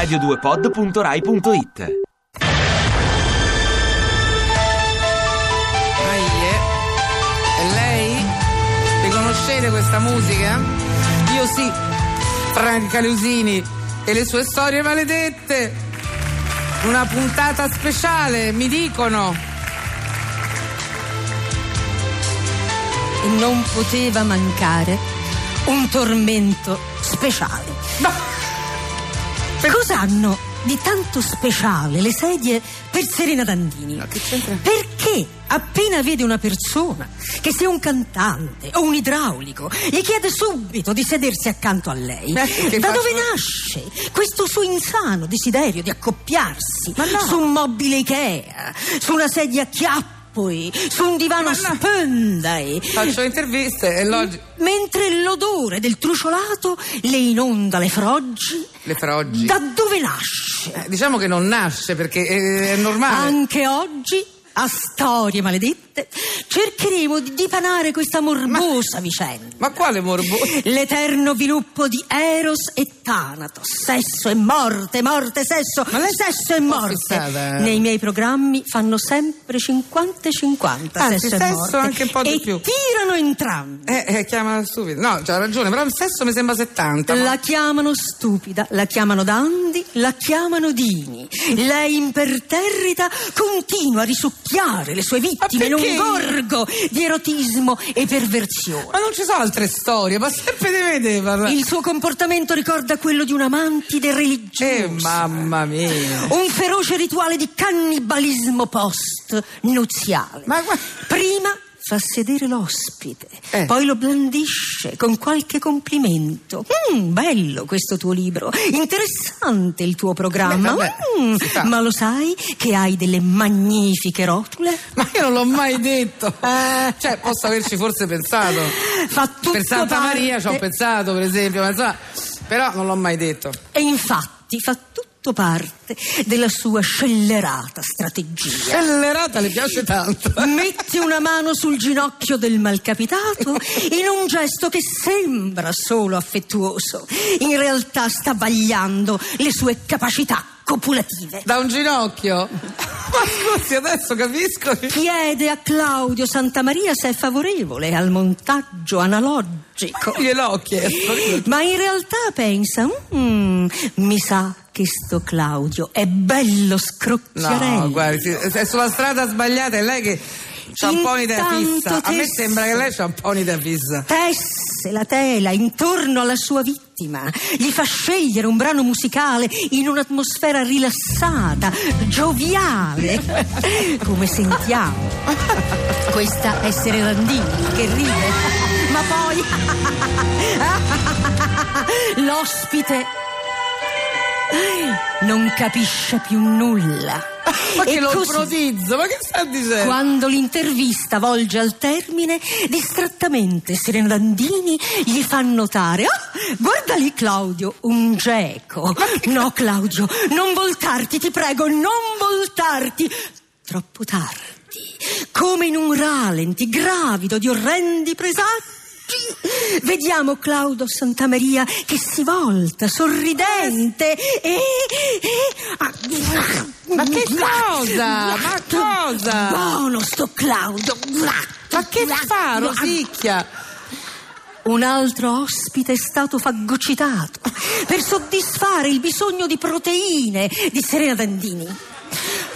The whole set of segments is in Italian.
radio2pod.rai.it Aie. E lei? Riconoscete questa musica? Io sì, Franca Lusini e le sue storie maledette. Una puntata speciale, mi dicono. E non poteva mancare un tormento speciale. Ma Cos'hanno di tanto speciale le sedie per Serena Dandini? No? Perché appena vede una persona, che sia un cantante o un idraulico, gli chiede subito di sedersi accanto a lei? Beh, da dove nasce questo suo insano desiderio di accoppiarsi no. su un mobile Ikea, su una sedia a chiappoi, su un divano Ma no. spendai? Faccio interviste e logico. Mentre l'odore del truciolato le inonda le froggi, Le froggi. da dove nasce? Eh, diciamo che non nasce perché eh, è normale. Anche oggi, a storie maledette, cercheremo di dipanare questa morbosa vicenda. Ma quale morbo? L'eterno viluppo di Eros e Thanatos, sesso e morte, morte e sesso, sesso e morte. fissata. Nei miei programmi fanno sempre 50 e 50, Anzi, sesso, e sesso morte. anche un po' di e più. tirano entrambi. Eh, eh, chiama stupido. No, c'ha ragione, però il sesso mi sembra 70. ma- La chiamano stupida, la chiamano Dandy, la chiamano Dini. Lei imperterrita continua a risucchiare le sue vittime in un gorgo di erotismo e perversione. Ma non ci sono altre storie, ma sempre deve parlare. Il suo comportamento ricorda quello di un amantide religioso. Eh, mamma mia. Un feroce rituale di cannibalismo post-nuziale. Ma gua- Prima fa sedere l'ospite, Eh. poi lo blandisce con qualche complimento. Mm, bello questo tuo libro, interessante il tuo programma. Beh, vabbè, Mm, ma lo sai che hai delle magnifiche rotule? Ma io non l'ho mai detto. Eh. Cioè, posso averci forse pensato. Fa tutto Per Santa parte- Maria ci ho pensato, per esempio, ma insomma, però non l'ho mai detto. E infatti fa tutto parte della sua scellerata strategia. Scellerata le piace tanto. Mette una mano sul ginocchio del malcapitato in un gesto che sembra solo affettuoso. In realtà sta vagliando le sue capacità copulative. Da un ginocchio. Ma scusi, adesso capisco. Chiede a Claudio Santamaria se è favorevole al montaggio analogico. Gliel'ho chiesto. Ma in realtà pensa, "Mm, mi sa che sto Claudio è bello scrocchiarello. No, guardi, è sulla strada sbagliata, è lei che c'ha un po' un'idea fissa. A me sembra che lei c'ha un po' un'idea fissa. Tesse la tela intorno alla sua vittima, gli fa scegliere un brano musicale in un'atmosfera rilassata, gioviale. Come sentiamo. Questa è Serenandini che ride, ma poi l'ospite non capisce più nulla. Ma che E lo così- ma che sta dicendo? quando l'intervista volge al termine, distrattamente Serena Dandini gli fa notare: "Ah, guarda lì, Claudio, un geco. No, Claudio, non voltarti, ti prego, non voltarti. Troppo tardi, come in un ralenti gravido di orrendi presagi. Vediamo Claudio Santamaria che si volta sorridente e. e- Ma che cosa? Ma cosa? Buono sto Claudio! Ma che fa, Rosicchia? Un altro ospite è stato fagocitato per soddisfare il bisogno di proteine di Serena Dandini.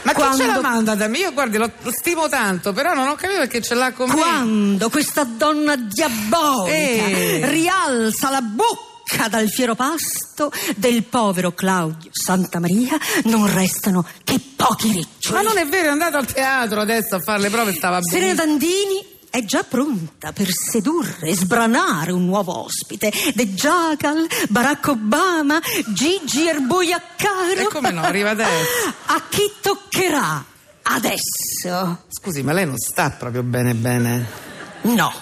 Ma chi ce Quando- la manda da me? Io guardi, lo, lo stimo tanto, però non ho capito perché ce l'ha con me. Quando questa donna diabolica Eh. rialza la bocca dal fiero pasto del povero Claudio Santamaria, non restano che pochi riccioli. Ma non è vero, è andato al teatro adesso a fare le prove, stava Serena bene. Dandini è già pronta per sedurre e sbranare un nuovo ospite. The Jackal, Barack Obama, Gigi Erboiaccaro. E come no, arriva adesso. A chi toccherà adesso? Scusi, ma lei non sta proprio bene bene. No,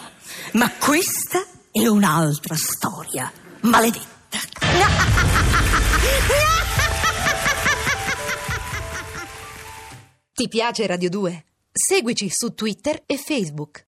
ma questa è un'altra storia maledetta. Ti piace Radio 2? Seguici su Twitter e Facebook.